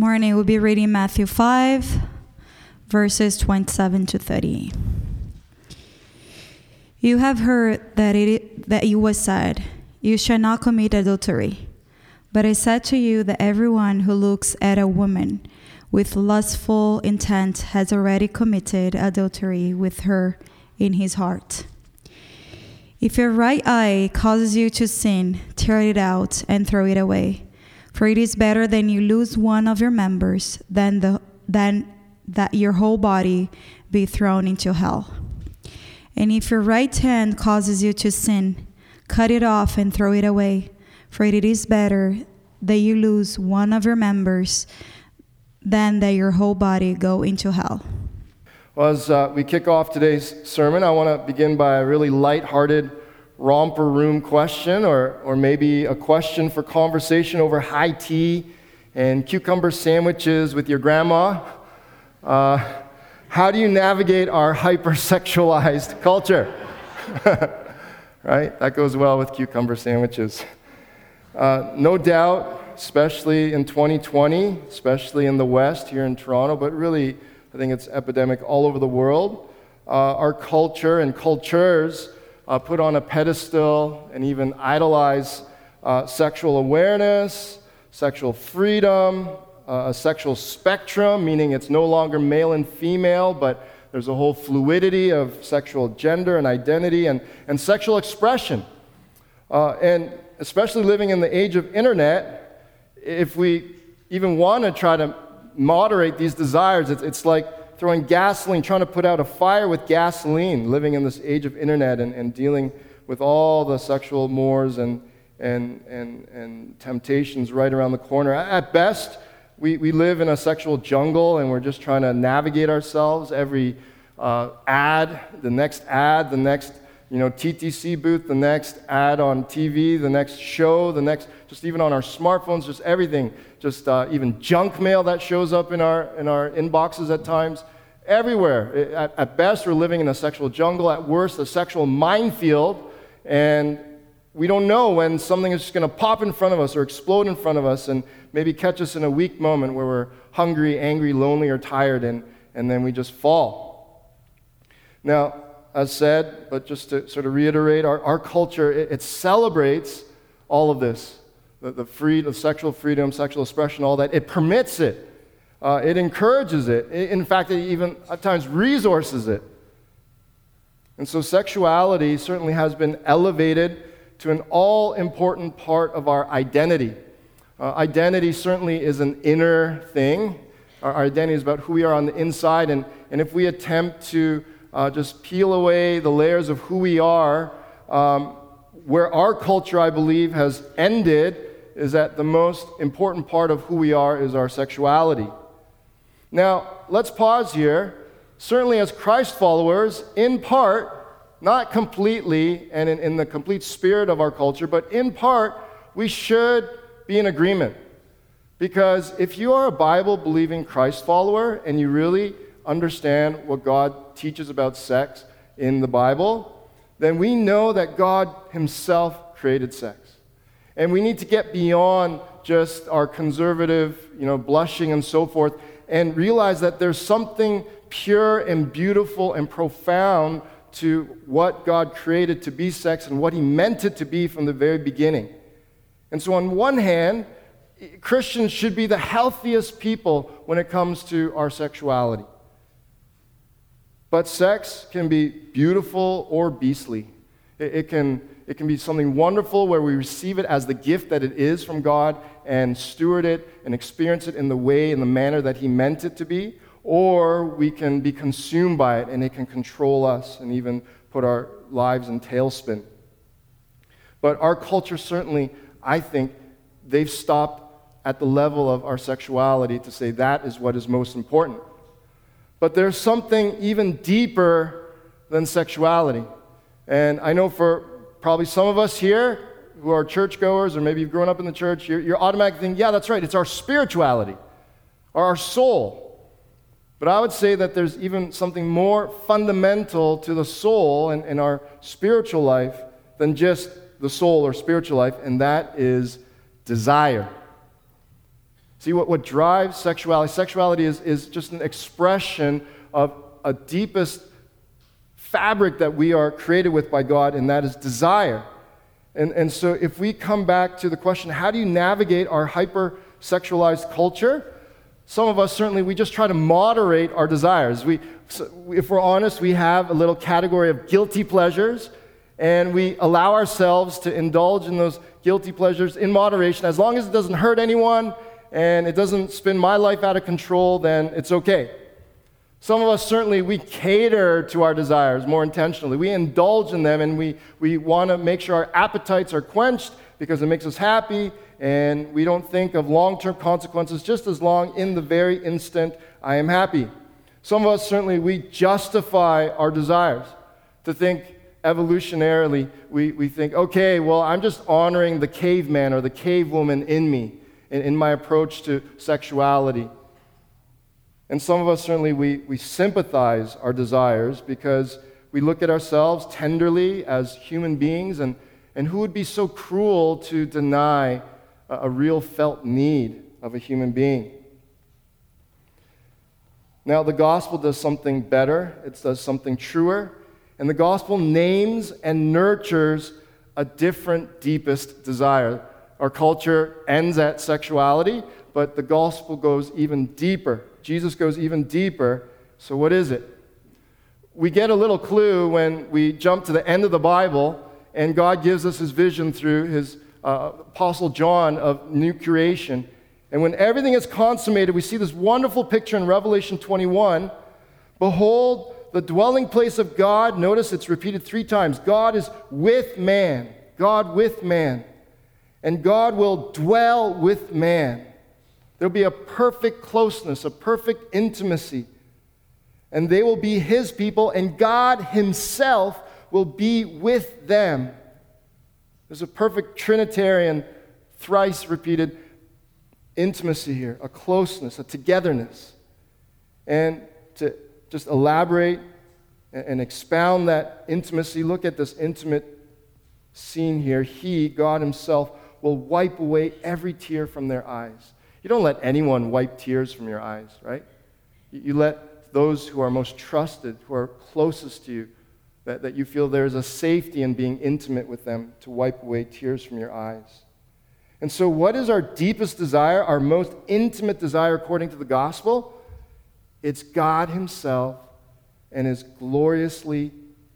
morning we'll be reading Matthew 5, verses 27 to 30. You have heard that it that it was said, You shall not commit adultery. But I said to you that everyone who looks at a woman with lustful intent has already committed adultery with her in his heart. If your right eye causes you to sin, tear it out and throw it away. For it is better than you lose one of your members than, the, than that your whole body be thrown into hell. And if your right hand causes you to sin, cut it off and throw it away. For it is better that you lose one of your members than that your whole body go into hell. Well, as uh, we kick off today's sermon, I want to begin by a really light-hearted romper room question, or, or maybe a question for conversation over high tea and cucumber sandwiches with your grandma. Uh, how do you navigate our hypersexualized culture? right? That goes well with cucumber sandwiches. Uh, no doubt, especially in 2020, especially in the West here in Toronto, but really, I think it's epidemic all over the world. Uh, our culture and cultures uh, put on a pedestal and even idolize uh, sexual awareness, sexual freedom, uh, a sexual spectrum, meaning it's no longer male and female, but there's a whole fluidity of sexual gender and identity and, and sexual expression. Uh, and especially living in the age of internet, if we even want to try to moderate these desires, it's, it's like throwing gasoline, trying to put out a fire with gasoline, living in this age of internet and, and dealing with all the sexual mores and, and, and, and temptations right around the corner. At best, we, we live in a sexual jungle and we're just trying to navigate ourselves. Every uh, ad, the next ad, the next you know, TTC booth, the next ad on TV, the next show, the next, just even on our smartphones, just everything, just uh, even junk mail that shows up in our, in our inboxes at times. Everywhere. At, at best, we're living in a sexual jungle. At worst, a sexual minefield. And we don't know when something is just going to pop in front of us or explode in front of us and maybe catch us in a weak moment where we're hungry, angry, lonely, or tired, and, and then we just fall. Now, as said, but just to sort of reiterate, our, our culture, it, it celebrates all of this the, the freedom, sexual freedom, sexual expression, all that. It permits it, uh, it encourages it. In fact, it even at times resources it. And so, sexuality certainly has been elevated to an all important part of our identity. Uh, identity certainly is an inner thing. Our, our identity is about who we are on the inside, and, and if we attempt to uh, just peel away the layers of who we are. Um, where our culture, I believe, has ended is that the most important part of who we are is our sexuality. Now, let's pause here. Certainly, as Christ followers, in part, not completely and in, in the complete spirit of our culture, but in part, we should be in agreement. Because if you are a Bible believing Christ follower and you really understand what God teaches about sex in the Bible, then we know that God Himself created sex. And we need to get beyond just our conservative, you know, blushing and so forth, and realize that there's something pure and beautiful and profound to what God created to be sex and what He meant it to be from the very beginning. And so, on one hand, Christians should be the healthiest people when it comes to our sexuality. But sex can be beautiful or beastly. It, it, can, it can be something wonderful where we receive it as the gift that it is from God and steward it and experience it in the way, in the manner that He meant it to be. Or we can be consumed by it and it can control us and even put our lives in tailspin. But our culture certainly, I think, they've stopped at the level of our sexuality to say that is what is most important. But there's something even deeper than sexuality. And I know for probably some of us here who are churchgoers, or maybe you've grown up in the church, you're, you're automatically thinking, yeah, that's right, it's our spirituality, or our soul. But I would say that there's even something more fundamental to the soul and, and our spiritual life than just the soul or spiritual life, and that is desire. See, what, what drives sexuality? Sexuality is, is just an expression of a deepest fabric that we are created with by God, and that is desire. And, and so, if we come back to the question, how do you navigate our hyper-sexualized culture? Some of us certainly, we just try to moderate our desires. We, if we're honest, we have a little category of guilty pleasures, and we allow ourselves to indulge in those guilty pleasures in moderation. As long as it doesn't hurt anyone and it doesn't spin my life out of control, then it's okay. Some of us certainly we cater to our desires more intentionally. We indulge in them and we, we want to make sure our appetites are quenched because it makes us happy and we don't think of long term consequences just as long in the very instant I am happy. Some of us certainly we justify our desires to think evolutionarily, we, we think, okay, well, I'm just honoring the caveman or the cavewoman in me in, in my approach to sexuality. And some of us certainly we, we sympathize our desires because we look at ourselves tenderly as human beings, and, and who would be so cruel to deny a, a real felt need of a human being? Now, the gospel does something better, it does something truer, and the gospel names and nurtures a different, deepest desire. Our culture ends at sexuality, but the gospel goes even deeper. Jesus goes even deeper. So, what is it? We get a little clue when we jump to the end of the Bible, and God gives us his vision through his uh, Apostle John of new creation. And when everything is consummated, we see this wonderful picture in Revelation 21. Behold, the dwelling place of God, notice it's repeated three times God is with man, God with man. And God will dwell with man. There'll be a perfect closeness, a perfect intimacy. And they will be his people, and God himself will be with them. There's a perfect Trinitarian, thrice repeated intimacy here, a closeness, a togetherness. And to just elaborate and expound that intimacy, look at this intimate scene here. He, God Himself, will wipe away every tear from their eyes. You don't let anyone wipe tears from your eyes, right? You let those who are most trusted, who are closest to you, that, that you feel there is a safety in being intimate with them to wipe away tears from your eyes. And so, what is our deepest desire, our most intimate desire according to the gospel? It's God Himself and His gloriously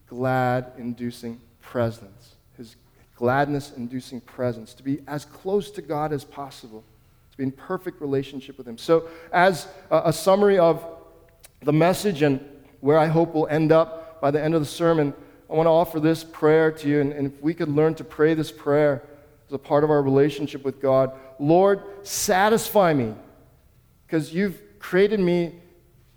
glad inducing presence, His gladness inducing presence, to be as close to God as possible to be in perfect relationship with Him. So, as a, a summary of the message and where I hope we'll end up by the end of the sermon, I want to offer this prayer to you. And, and if we could learn to pray this prayer as a part of our relationship with God Lord, satisfy me, because you've created me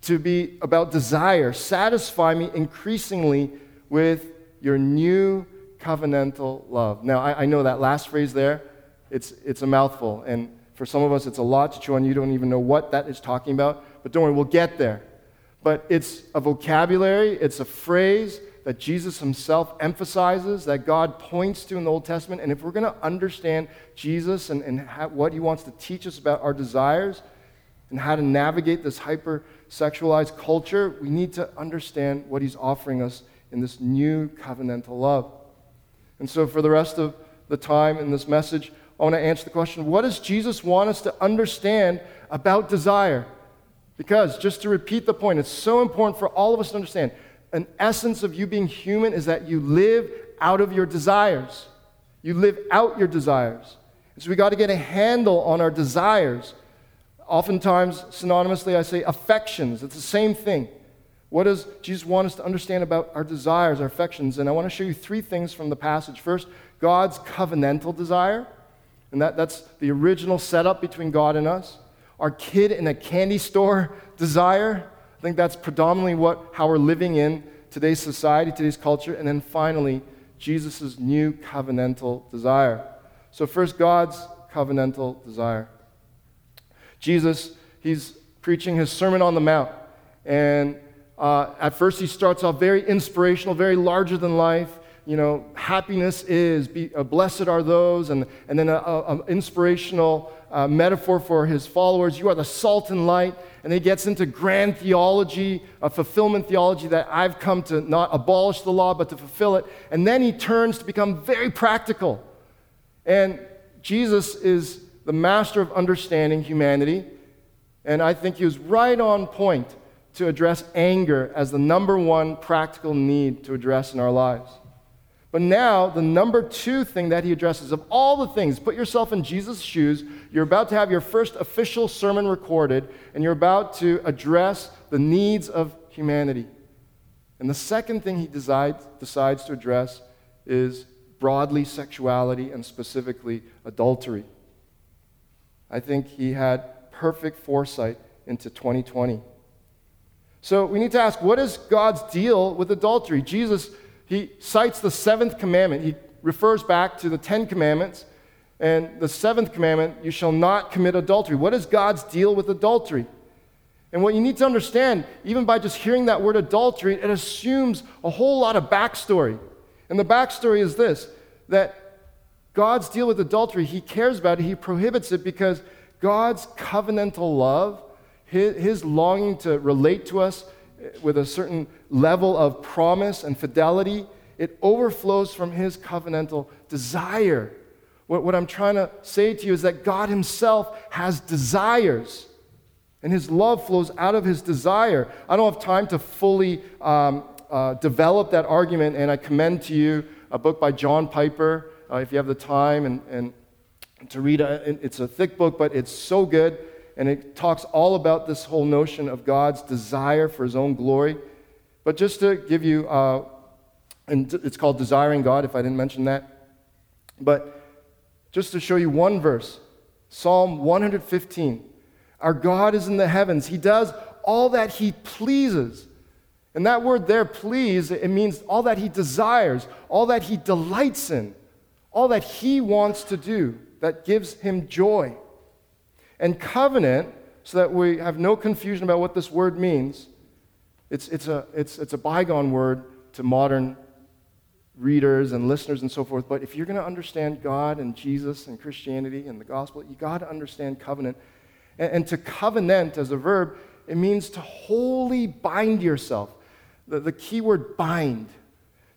to be about desire. Satisfy me increasingly with your new covenantal love. Now, I, I know that last phrase there, it's, it's a mouthful. And for some of us, it's a lot to chew on. You don't even know what that is talking about. But don't worry, we'll get there. But it's a vocabulary, it's a phrase that Jesus himself emphasizes, that God points to in the Old Testament. And if we're going to understand Jesus and, and what he wants to teach us about our desires and how to navigate this hyper sexualized culture, we need to understand what he's offering us in this new covenantal love. And so, for the rest of the time in this message, I want to answer the question what does Jesus want us to understand about desire? Because, just to repeat the point, it's so important for all of us to understand an essence of you being human is that you live out of your desires. You live out your desires. And so we got to get a handle on our desires. Oftentimes, synonymously, I say affections. It's the same thing. What does Jesus want us to understand about our desires, our affections? And I want to show you three things from the passage. First, God's covenantal desire. And that, that's the original setup between God and us. Our kid in a candy store desire. I think that's predominantly what, how we're living in today's society, today's culture. And then finally, Jesus' new covenantal desire. So, first, God's covenantal desire. Jesus, he's preaching his Sermon on the Mount. And uh, at first, he starts off very inspirational, very larger than life. You know, happiness is, be, uh, blessed are those, and, and then an inspirational uh, metaphor for his followers. You are the salt and light. And he gets into grand theology, a fulfillment theology that I've come to not abolish the law, but to fulfill it. And then he turns to become very practical. And Jesus is the master of understanding humanity. And I think he was right on point to address anger as the number one practical need to address in our lives. But now, the number two thing that he addresses of all the things, put yourself in Jesus' shoes. You're about to have your first official sermon recorded, and you're about to address the needs of humanity. And the second thing he decides, decides to address is broadly sexuality and specifically adultery. I think he had perfect foresight into 2020. So we need to ask what is God's deal with adultery? Jesus he cites the seventh commandment. He refers back to the Ten Commandments. And the seventh commandment, you shall not commit adultery. What is God's deal with adultery? And what you need to understand, even by just hearing that word adultery, it assumes a whole lot of backstory. And the backstory is this that God's deal with adultery, He cares about it, He prohibits it because God's covenantal love, His, his longing to relate to us with a certain level of promise and fidelity, it overflows from his covenantal desire. What, what I'm trying to say to you is that God himself has desires. And his love flows out of his desire. I don't have time to fully um, uh, develop that argument, and I commend to you a book by John Piper, uh, if you have the time and, and to read it. It's a thick book, but it's so good and it talks all about this whole notion of God's desire for his own glory. But just to give you, uh, and it's called Desiring God, if I didn't mention that. But just to show you one verse Psalm 115. Our God is in the heavens, He does all that He pleases. And that word there, please, it means all that He desires, all that He delights in, all that He wants to do that gives Him joy. And covenant, so that we have no confusion about what this word means, it's, it's, a, it's, it's a bygone word to modern readers and listeners and so forth. But if you're going to understand God and Jesus and Christianity and the gospel, you got to understand covenant. And, and, to covenant as a verb, it means to wholly bind yourself. The, the key word bind.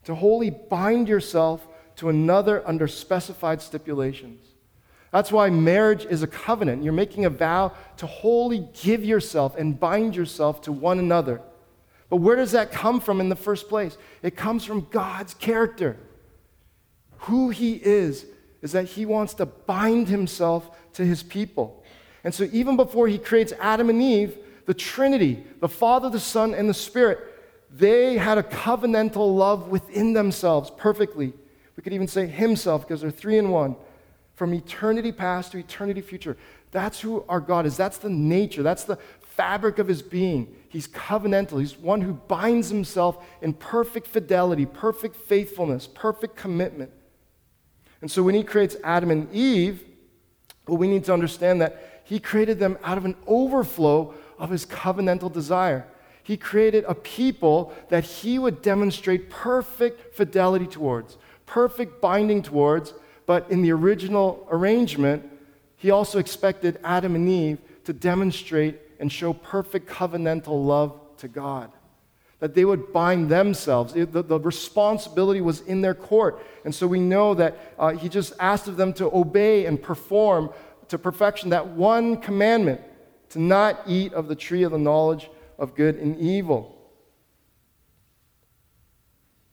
To wholly bind yourself to another under specified stipulations. That's why marriage is a covenant. You're making a vow to wholly give yourself and bind yourself to one another. But where does that come from in the first place? It comes from God's character. Who He is, is that He wants to bind Himself to His people. And so, even before He creates Adam and Eve, the Trinity, the Father, the Son, and the Spirit, they had a covenantal love within themselves perfectly. We could even say Himself because they're three in one from eternity past to eternity future. That's who our God is. That's the nature. That's the fabric of his being. He's covenantal. He's one who binds himself in perfect fidelity, perfect faithfulness, perfect commitment. And so when he creates Adam and Eve, well, we need to understand that he created them out of an overflow of his covenantal desire. He created a people that he would demonstrate perfect fidelity towards, perfect binding towards, but in the original arrangement, he also expected Adam and Eve to demonstrate and show perfect covenantal love to God. That they would bind themselves. The, the responsibility was in their court. And so we know that uh, he just asked of them to obey and perform to perfection that one commandment to not eat of the tree of the knowledge of good and evil.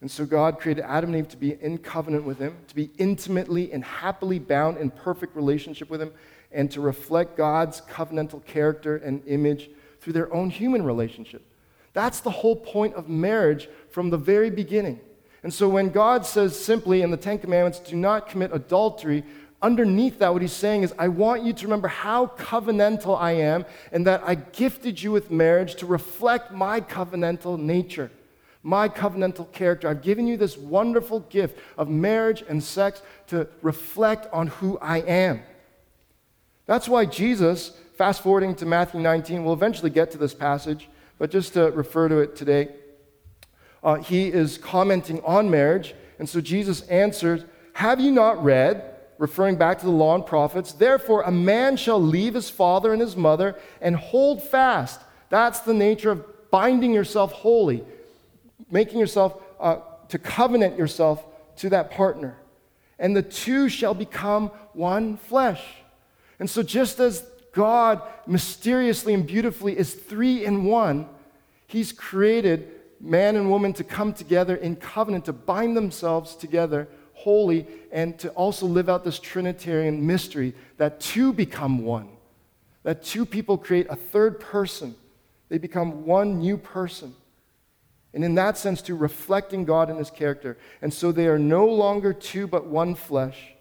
And so God created Adam and Eve to be in covenant with Him, to be intimately and happily bound in perfect relationship with Him, and to reflect God's covenantal character and image through their own human relationship. That's the whole point of marriage from the very beginning. And so when God says simply in the Ten Commandments, do not commit adultery, underneath that, what He's saying is, I want you to remember how covenantal I am and that I gifted you with marriage to reflect my covenantal nature my covenantal character. I've given you this wonderful gift of marriage and sex to reflect on who I am. That's why Jesus, fast forwarding to Matthew 19, we'll eventually get to this passage, but just to refer to it today, uh, he is commenting on marriage, And so Jesus answers, Have you not read? Referring back to the law and prophets, therefore a man shall leave his father and his mother and hold fast. That's the nature of binding yourself wholly, making yourself uh, to covenant yourself to that partner. And the two shall become one flesh. And so, just as God mysteriously and beautifully is three in one, He's created man and woman to come together in covenant, to bind themselves together wholly, and to also live out this Trinitarian mystery that two become one, that two people create a third person. They become one new person. And in that sense, to reflecting God and his character. And so they are no longer two, but one flesh.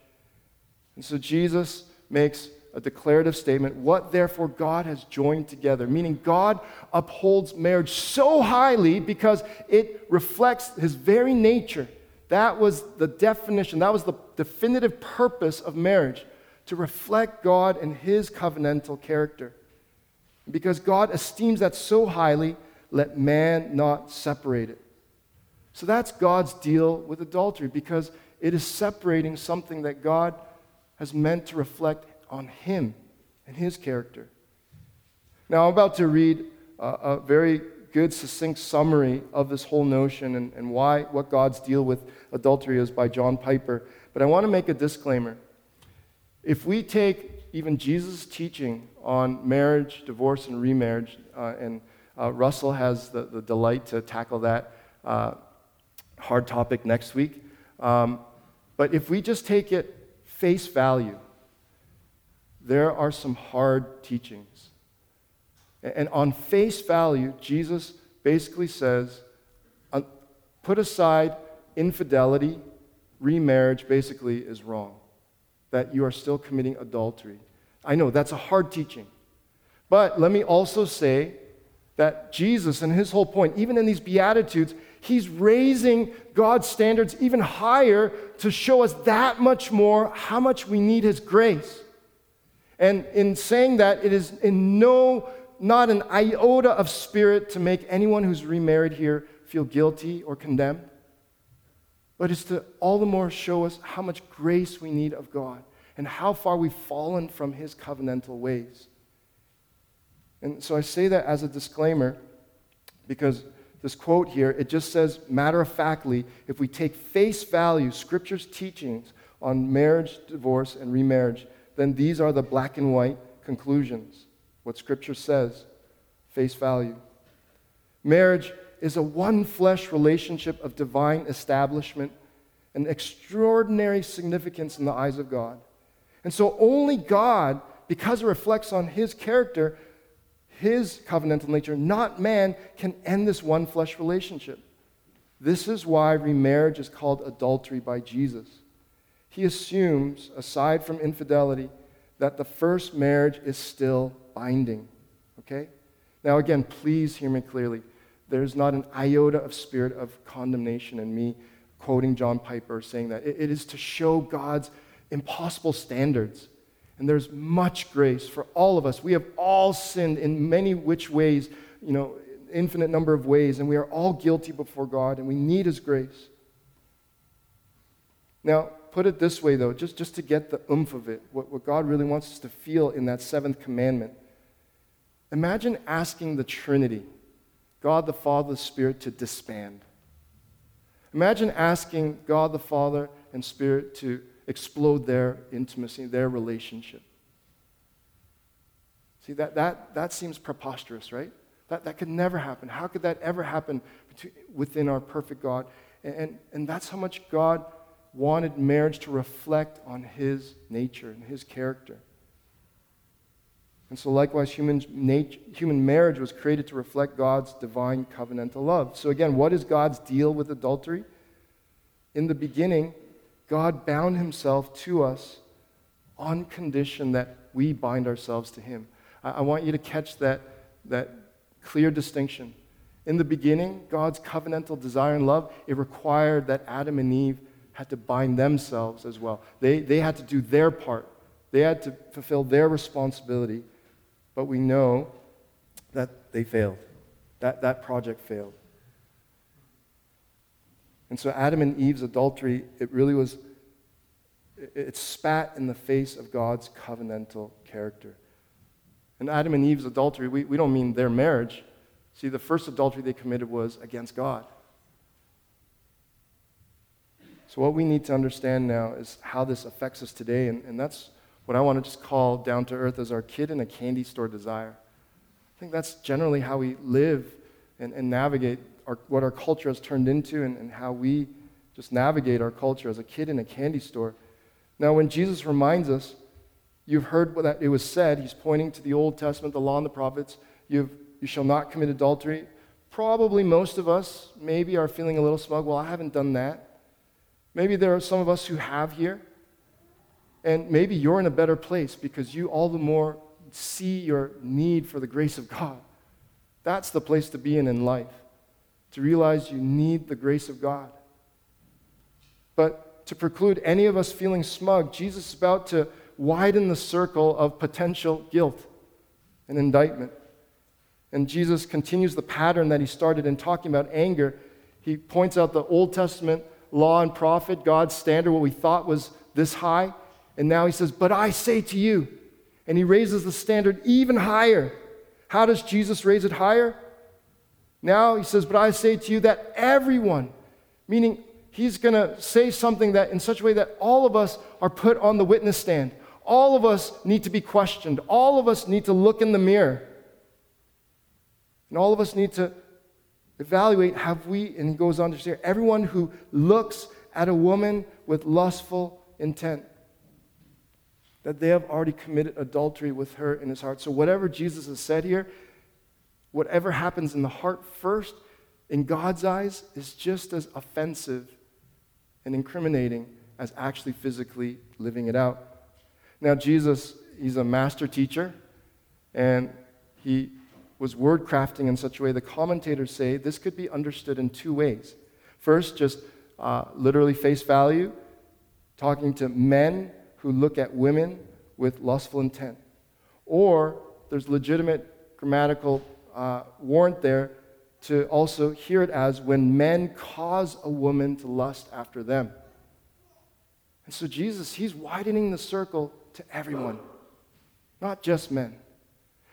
And so Jesus makes a declarative statement what therefore God has joined together, meaning God upholds marriage so highly because it reflects his very nature. That was the definition, that was the definitive purpose of marriage to reflect God and his covenantal character. Because God esteems that so highly, let man not separate it. So that's God's deal with adultery because it is separating something that God has meant to reflect on him and his character. Now, I'm about to read a, a very good, succinct summary of this whole notion and, and why, what God's deal with adultery is by John Piper. But I want to make a disclaimer. If we take even Jesus' teaching on marriage, divorce, and remarriage, uh, and uh, Russell has the, the delight to tackle that uh, hard topic next week. Um, but if we just take it face value, there are some hard teachings. And on face value, Jesus basically says uh, put aside infidelity, remarriage basically is wrong, that you are still committing adultery. I know that's a hard teaching. But let me also say that Jesus and his whole point, even in these Beatitudes, he's raising God's standards even higher to show us that much more how much we need his grace. And in saying that, it is in no, not an iota of spirit to make anyone who's remarried here feel guilty or condemned, but it's to all the more show us how much grace we need of God and how far we've fallen from his covenantal ways. And so I say that as a disclaimer because this quote here, it just says matter of factly, if we take face value Scripture's teachings on marriage, divorce, and remarriage, then these are the black and white conclusions. What Scripture says, face value. Marriage is a one flesh relationship of divine establishment and extraordinary significance in the eyes of God. And so only God, because it reflects on His character, His covenantal nature, not man, can end this one flesh relationship. This is why remarriage is called adultery by Jesus he assumes, aside from infidelity, that the first marriage is still binding. Okay? Now, again, please hear me clearly. There's not an iota of spirit of condemnation in me quoting John Piper saying that. it is to show God's impossible standards. And there's much grace for all of us. We have all sinned in many which ways, you know, infinite number of ways, and we are all guilty before God, and we need His grace. Now, put it this way, though, just, just to get the oomph of it, what, what God really wants us to feel in that seventh commandment. Imagine asking the Trinity, God the Father, the Spirit, to disband. Imagine asking God the Father and Spirit to explode their intimacy, their relationship. See, that, that, that seems preposterous, right? That, that could never happen. How could that ever happen between, within our perfect God? And, and, and that's how much God wanted marriage to reflect on his nature and his character. And so, likewise, human, nature, human marriage was created to reflect God's divine covenantal love. So, again, what is God's deal with adultery? In the beginning, God bound himself to us on condition that we bind ourselves to him. I, I want you to catch that, that clear distinction. In the beginning, God's covenantal desire and love, it required that Adam and Eve had to bind themselves as well. They, they had to do their part, they had to fulfill their responsibility. But we know that they failed, that, that project failed. And so Adam and Eve's adultery, it really was, it spat in the face of God's covenantal character. And Adam and Eve's adultery, we, we don't mean their marriage. See, the first adultery they committed was against God. So, what we need to understand now is how this affects us today, and, and that's what I want to just call down to earth as our kid in a candy store desire. I think that's generally how we live and, and navigate our, what our culture has turned into and, and how we just navigate our culture as a kid in a candy store. Now, when Jesus reminds us, you've heard what that it was said, he's pointing to the Old Testament, the law and the prophets, you've, you shall not commit adultery. Probably most of us maybe are feeling a little smug. Well, I haven't done that. Maybe there are some of us who have here. And maybe you're in a better place because you all the more see your need for the grace of God. That's the place to be in in life, to realize you need the grace of God. But to preclude any of us feeling smug, Jesus is about to widen the circle of potential guilt and indictment. And Jesus continues the pattern that he started in talking about anger. He points out the Old Testament law and prophet, God's standard, what we thought was this high. And now he says, But I say to you, and he raises the standard even higher. How does Jesus raise it higher? Now he says, But I say to you that everyone, meaning he's going to say something that in such a way that all of us are put on the witness stand. All of us need to be questioned. All of us need to look in the mirror. And all of us need to evaluate have we, and he goes on to say, everyone who looks at a woman with lustful intent, that they have already committed adultery with her in his heart. So, whatever Jesus has said here, whatever happens in the heart first, in God's eyes, is just as offensive and incriminating as actually physically living it out. Now, Jesus, he's a master teacher, and he was word crafting in such a way the commentators say this could be understood in two ways. First, just uh, literally face value, talking to men who look at women with lustful intent. Or there's legitimate grammatical uh, warrant there to also hear it as when men cause a woman to lust after them. And so Jesus, he's widening the circle to everyone, not just men.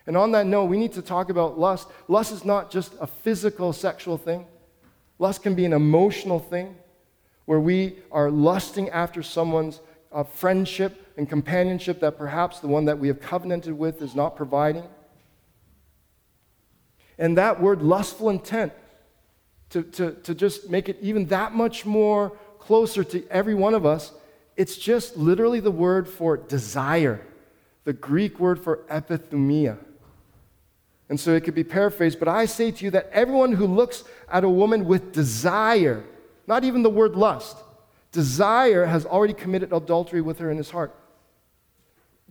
And on that note, we need to talk about lust. Lust is not just a physical sexual thing, lust can be an emotional thing where we are lusting after someone's uh, friendship and companionship that perhaps the one that we have covenanted with is not providing. And that word, lustful intent, to, to, to just make it even that much more closer to every one of us, it's just literally the word for desire, the Greek word for epithumia. And so it could be paraphrased, but I say to you that everyone who looks at a woman with desire, not even the word lust, desire has already committed adultery with her in his heart.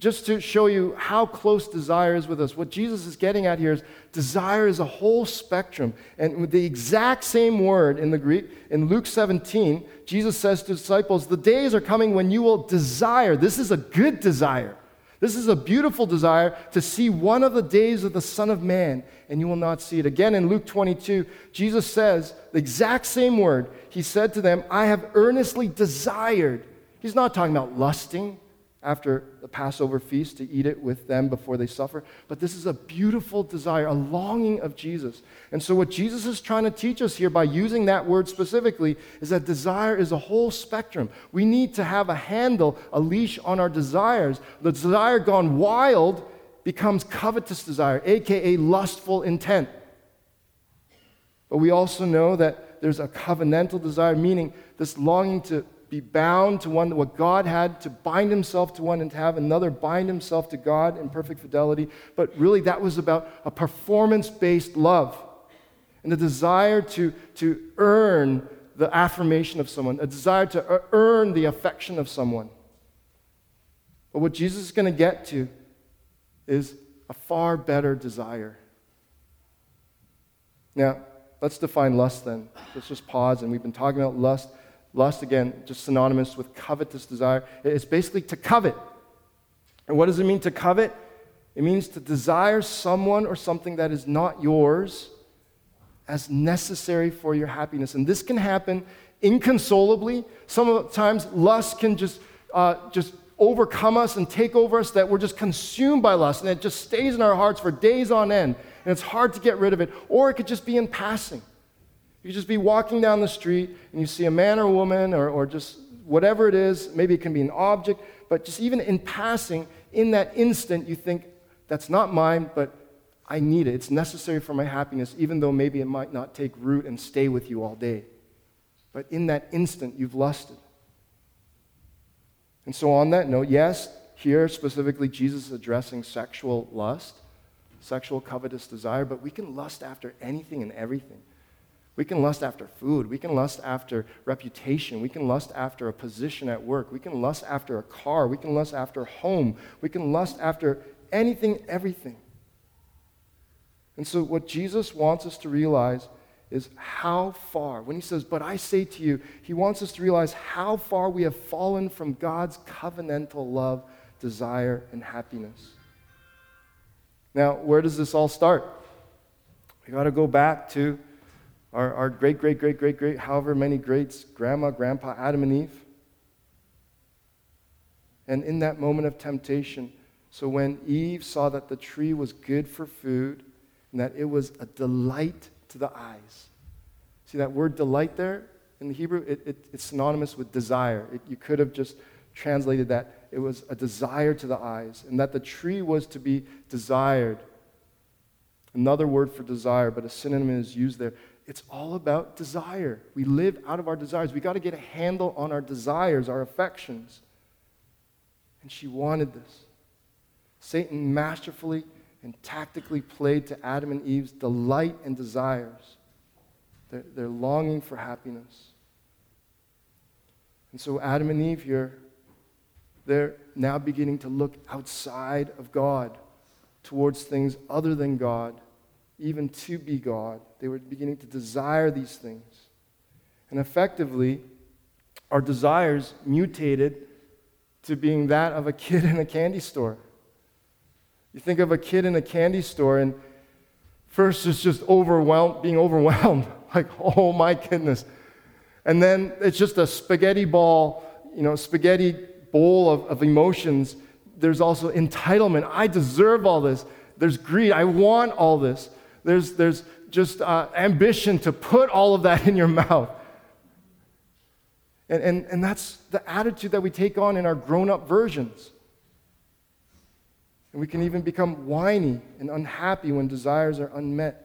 Just to show you how close desire is with us, what Jesus is getting at here is desire is a whole spectrum. And with the exact same word in the Greek, in Luke 17, Jesus says to disciples, The days are coming when you will desire. This is a good desire this is a beautiful desire to see one of the days of the Son of Man, and you will not see it. Again, in Luke 22, Jesus says the exact same word. He said to them, I have earnestly desired. He's not talking about lusting after the Passover feast to eat it with them before they suffer. But this is a beautiful desire, a longing of Jesus. And so, what Jesus is trying to teach us here by using that word specifically is that desire is a whole spectrum. We need to have a handle, a leash on our desires. The desire gone wild becomes covetous desire, aka lustful intent. But we also know that there's a covenantal desire, meaning this longing to be bound to one, what God had, to bind himself to one and to have another bind himself to God in perfect fidelity. But really, that was about a performance based love and a desire to, to earn the affirmation of someone, a desire to earn the affection of someone. But what Jesus is going to get to is a far better desire. Now, let's define lust then. Let's just pause, and we've been talking about lust Lust, again, just synonymous with covetous desire. It's basically to covet. And what does it mean to covet? It means to desire someone or something that is not yours as necessary for your happiness. And this can happen inconsolably. Sometimes lust can just, uh, just overcome us and take over us that we're just consumed by lust and it just stays in our hearts for days on end and it's hard to get rid of it. Or it could just be in passing. You could just be walking down the street and you see a man or a woman or, or just whatever it is. Maybe it can be an object, but just even in passing, in that instant, you think, that's not mine, but I need it. It's necessary for my happiness, even though maybe it might not take root and stay with you all day. But in that instant, you've lusted. And so, on that note, yes, here specifically, Jesus is addressing sexual lust, sexual covetous desire, but we can lust after anything and everything. We can lust after food. We can lust after reputation. We can lust after a position at work. We can lust after a car. We can lust after home. We can lust after anything, everything. And so, what Jesus wants us to realize is how far, when he says, But I say to you, he wants us to realize how far we have fallen from God's covenantal love, desire, and happiness. Now, where does this all start? We got to go back to our, our great, great, great, great, great, however many greats, grandma, grandpa, Adam, and Eve. And in that moment of temptation, so when Eve saw that the tree was good for food and that it was a delight to the eyes. See that word delight there in the Hebrew? It, it, it's synonymous with desire. It, you could have just translated that it was a desire to the eyes, and that the tree was to be desired. Another word for desire, but a synonym is used there. It's all about desire. We live out of our desires. We got to get a handle on our desires, our affections. And she wanted this. Satan masterfully and tactically played to Adam and Eve's delight and desires, their, their longing for happiness. And so Adam and Eve here, they're now beginning to look outside of God towards things other than God, even to be God. They were beginning to desire these things. And effectively, our desires mutated to being that of a kid in a candy store. You think of a kid in a candy store, and first it's just overwhelmed, being overwhelmed, like, oh my goodness. And then it's just a spaghetti ball, you know, spaghetti bowl of, of emotions. There's also entitlement. I deserve all this. There's greed. I want all this. There's, there's just uh, ambition to put all of that in your mouth. And, and, and that's the attitude that we take on in our grown up versions. And we can even become whiny and unhappy when desires are unmet.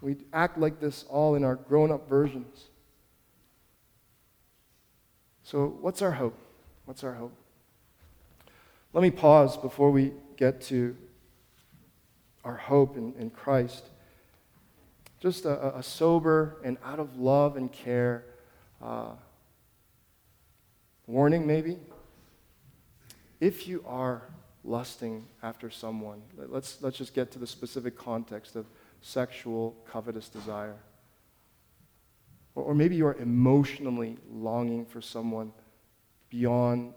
We act like this all in our grown up versions. So, what's our hope? What's our hope? Let me pause before we get to our hope in, in Christ. Just a, a, sober and out of love and care uh, warning, maybe. If you are lusting after someone. Let's, let's just get to the specific context of sexual covetous desire. Or, or maybe you're emotionally longing for someone beyond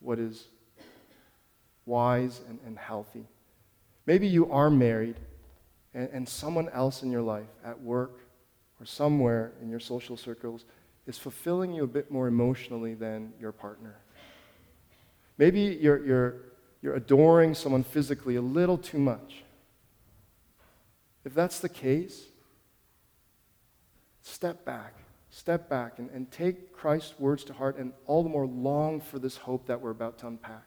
what is wise and, and healthy. Maybe you are married and, and someone else in your life, at work or somewhere in your social circles, is fulfilling you a bit more emotionally than your partner. Maybe you're, you're you're adoring someone physically a little too much. If that's the case, step back. Step back and, and take Christ's words to heart and all the more long for this hope that we're about to unpack.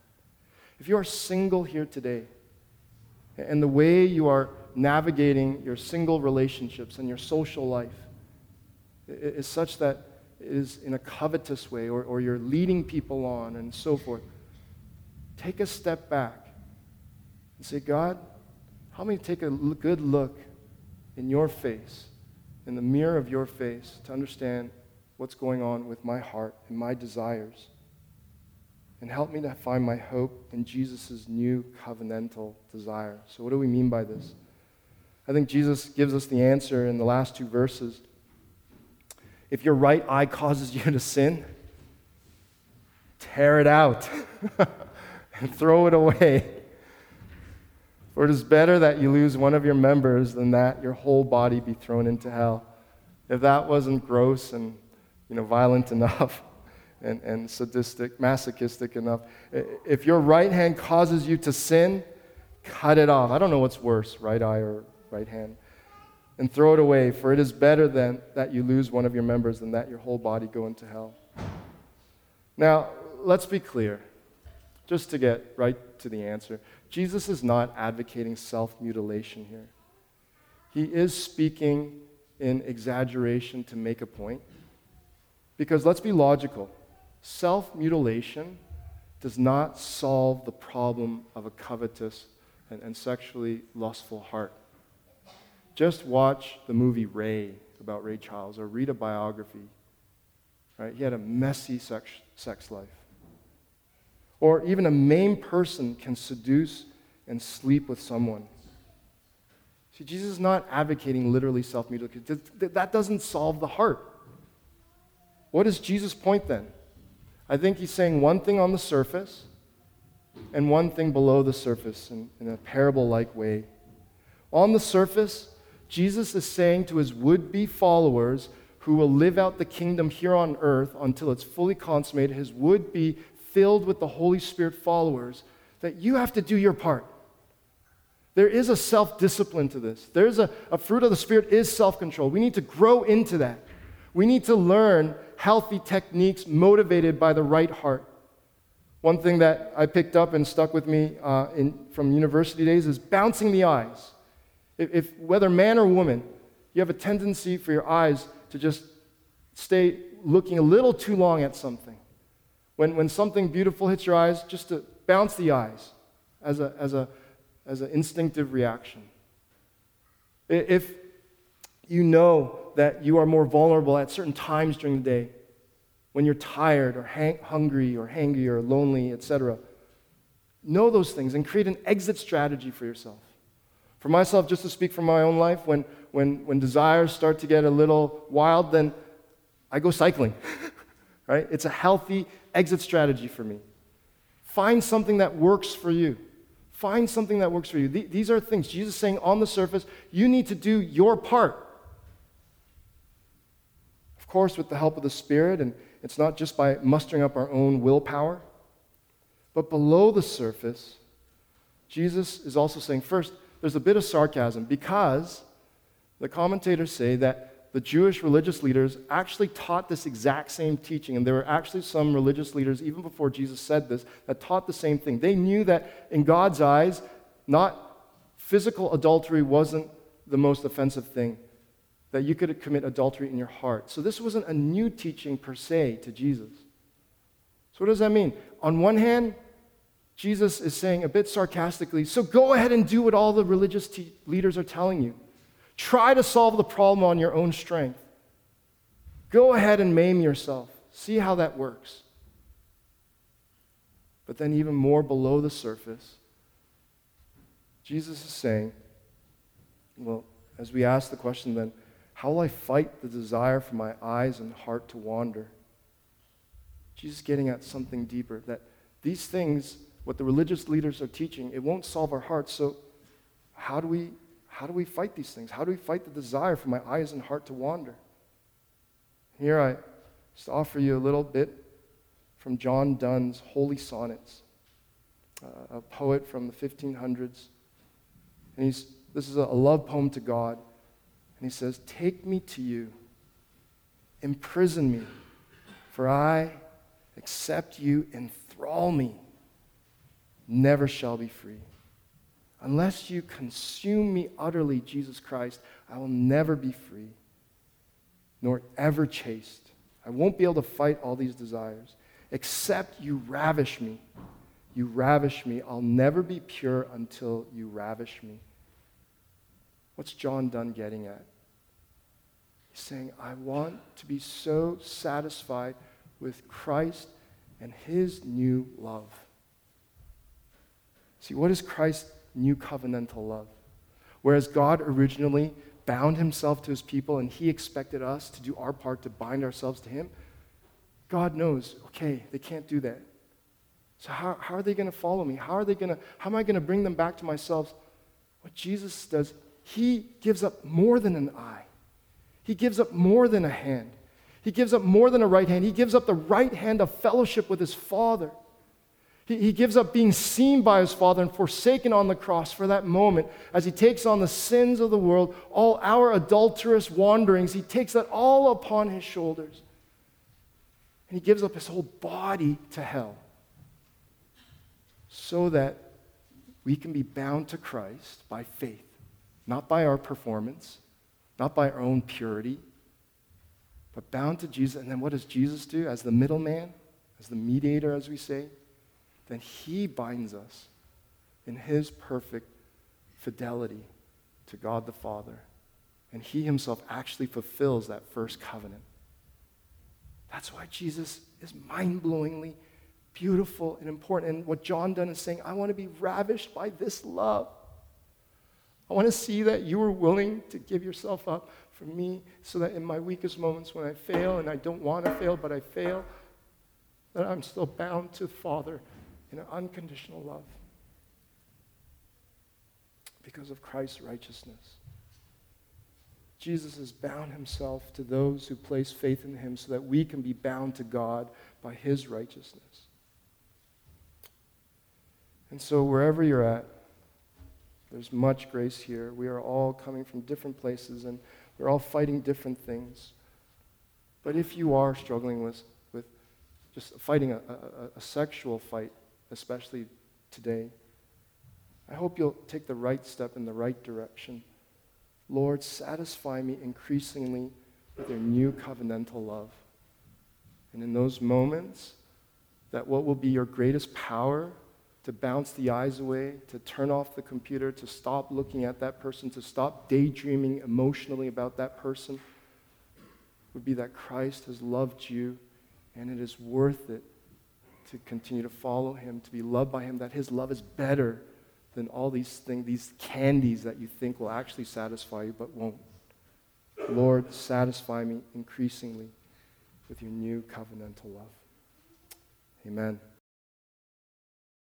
If you are single here today, and the way you are navigating your single relationships and your social life is such that it is in a covetous way, or, or you're leading people on and so forth, take a step back and say, God, help me take a good look in your face, in the mirror of your face, to understand what's going on with my heart and my desires. And help me to find my hope in Jesus' new covenantal desire. So, what do we mean by this? I think Jesus gives us the answer in the last two verses. If your right eye causes you to sin, tear it out. and throw it away. For it is better that you lose one of your members than that your whole body be thrown into hell. If that wasn't gross and you know, violent enough and, and sadistic, masochistic enough. If your right hand causes you to sin, cut it off. I don't know what's worse, right eye or right hand. And throw it away, for it is better than that you lose one of your members than that your whole body go into hell. Now, let's be clear, just to get right to the answer. Jesus is not advocating self mutilation here. He is speaking in exaggeration to make a point. Because let's be logical self mutilation does not solve the problem of a covetous and, and, sexually lustful heart. Just watch the movie Ray about Ray Charles or read a biography. Right? He had a messy sex, sex life. Or even a maimed person can seduce and sleep with someone. See, Jesus is not advocating literally self mutilation. That doesn't solve the heart. What is Jesus' point then? I think he's saying one thing on the surface and one thing below the surface in, in a parable like way. On the surface, Jesus is saying to his would be followers who will live out the kingdom here on earth until it's fully consummated, his would be filled with the Holy Spirit followers, that you have to do your part. There is a self discipline to this. There's a, a fruit of the Spirit is self control. We need to grow into that. We need to learn healthy techniques motivated by the right heart. One thing that I picked up and stuck with me uh, in, from university days is bouncing the eyes. If, if, whether man or woman, you have a tendency for your eyes to just stay looking a little too long at something. When, when something beautiful hits your eyes, just to bounce the eyes as, a, as, a, as an instinctive reaction. If you know that you are more vulnerable at certain times during the day, when you're tired or hang- hungry or hangry or lonely, etc. Know those things and create an exit strategy for yourself. For myself, just to speak from my own life, when, when, when desires start to get a little wild, then I go cycling. right? It's a healthy exit strategy for me. Find something that works for you. Find something that works for you. These are things Jesus is saying on the surface, you need to do your part Of course, with the help of the Spirit, and it's not just by mustering up our own willpower. But below the surface, Jesus is also saying, first, there's a bit of sarcasm because the commentators say that the Jewish religious leaders actually taught this exact same teaching. And there were actually some religious leaders, even before Jesus said this, that taught the same thing. They knew that in God's eyes, not physical adultery wasn't the most offensive thing that you could commit adultery in your heart. So this wasn't a new teaching per se to Jesus. So what does that mean? On one hand, Jesus is saying a bit sarcastically, so go ahead and do what all the religious te- leaders are telling you. Try to solve the problem on your own strength. Go ahead and maim yourself. See how that works. But then, even more below the surface, Jesus is saying, well, as we ask the question then, how will I fight the desire for my eyes and heart to wander? Jesus is getting at something deeper that these things, what the religious leaders are teaching, it won't solve our hearts. So, how do we, how do we fight these things? How do we fight the desire for my eyes and heart to wander? Here I just offer you a little bit from John Donne's Holy Sonnets, uh, a poet from the 1500s. And he's, this is a love poem to God. And he says, Take me to you, imprison me, for I, accept you enthrall me, never shall be free. Unless you consume me utterly, Jesus Christ, I will never be free, nor ever chaste. I won't be able to fight all these desires. Except you ravish me. You ravish me. I'll never be pure until you ravish me. What's John Donne getting at? He's saying, I want to be so satisfied with Christ and his new love. See, what is Christ's new covenantal love? Whereas God originally bound himself to his people and he expected us to do our part to bind ourselves to him, God knows, okay, they can't do that. So how, how are they going to follow me? How are they going to, how am I going to bring them back to myself? What Jesus does, he gives up more than an eye. He gives up more than a hand. He gives up more than a right hand, he gives up the right hand of fellowship with his Father. He, he gives up being seen by his Father and forsaken on the cross for that moment as he takes on the sins of the world, all our adulterous wanderings. He takes that all upon his shoulders. And he gives up his whole body to hell so that we can be bound to Christ by faith, not by our performance, not by our own purity, but bound to Jesus. And then what does Jesus do as the middleman, as the mediator, as we say? Then he binds us in his perfect fidelity to God the Father. And he himself actually fulfills that first covenant. That's why Jesus is mind blowingly beautiful and important. And what John Donne is saying, I want to be ravished by this love. I want to see that you are willing to give yourself up for me so that in my weakest moments when I fail and I don't want to fail, but I fail, that I'm still bound to the Father in unconditional love because of Christ's righteousness. Jesus has bound himself to those who place faith in him so that we can be bound to God by his righteousness. And so, wherever you're at, there's much grace here. We are all coming from different places and we're all fighting different things. But if you are struggling with, with just fighting a, a, a sexual fight, especially today, I hope you'll take the right step in the right direction. Lord, satisfy me increasingly with your new covenantal love. And in those moments, that what will be your greatest power to bounce the eyes away, to turn off the computer, to stop looking at that person, to stop daydreaming emotionally about that person, would be that Christ has loved you and it is worth it to continue to follow him, to be loved by him, that his love is better than all these things, these candies that you think will actually satisfy you but won't. Lord, satisfy me increasingly with your new covenantal love. Amen.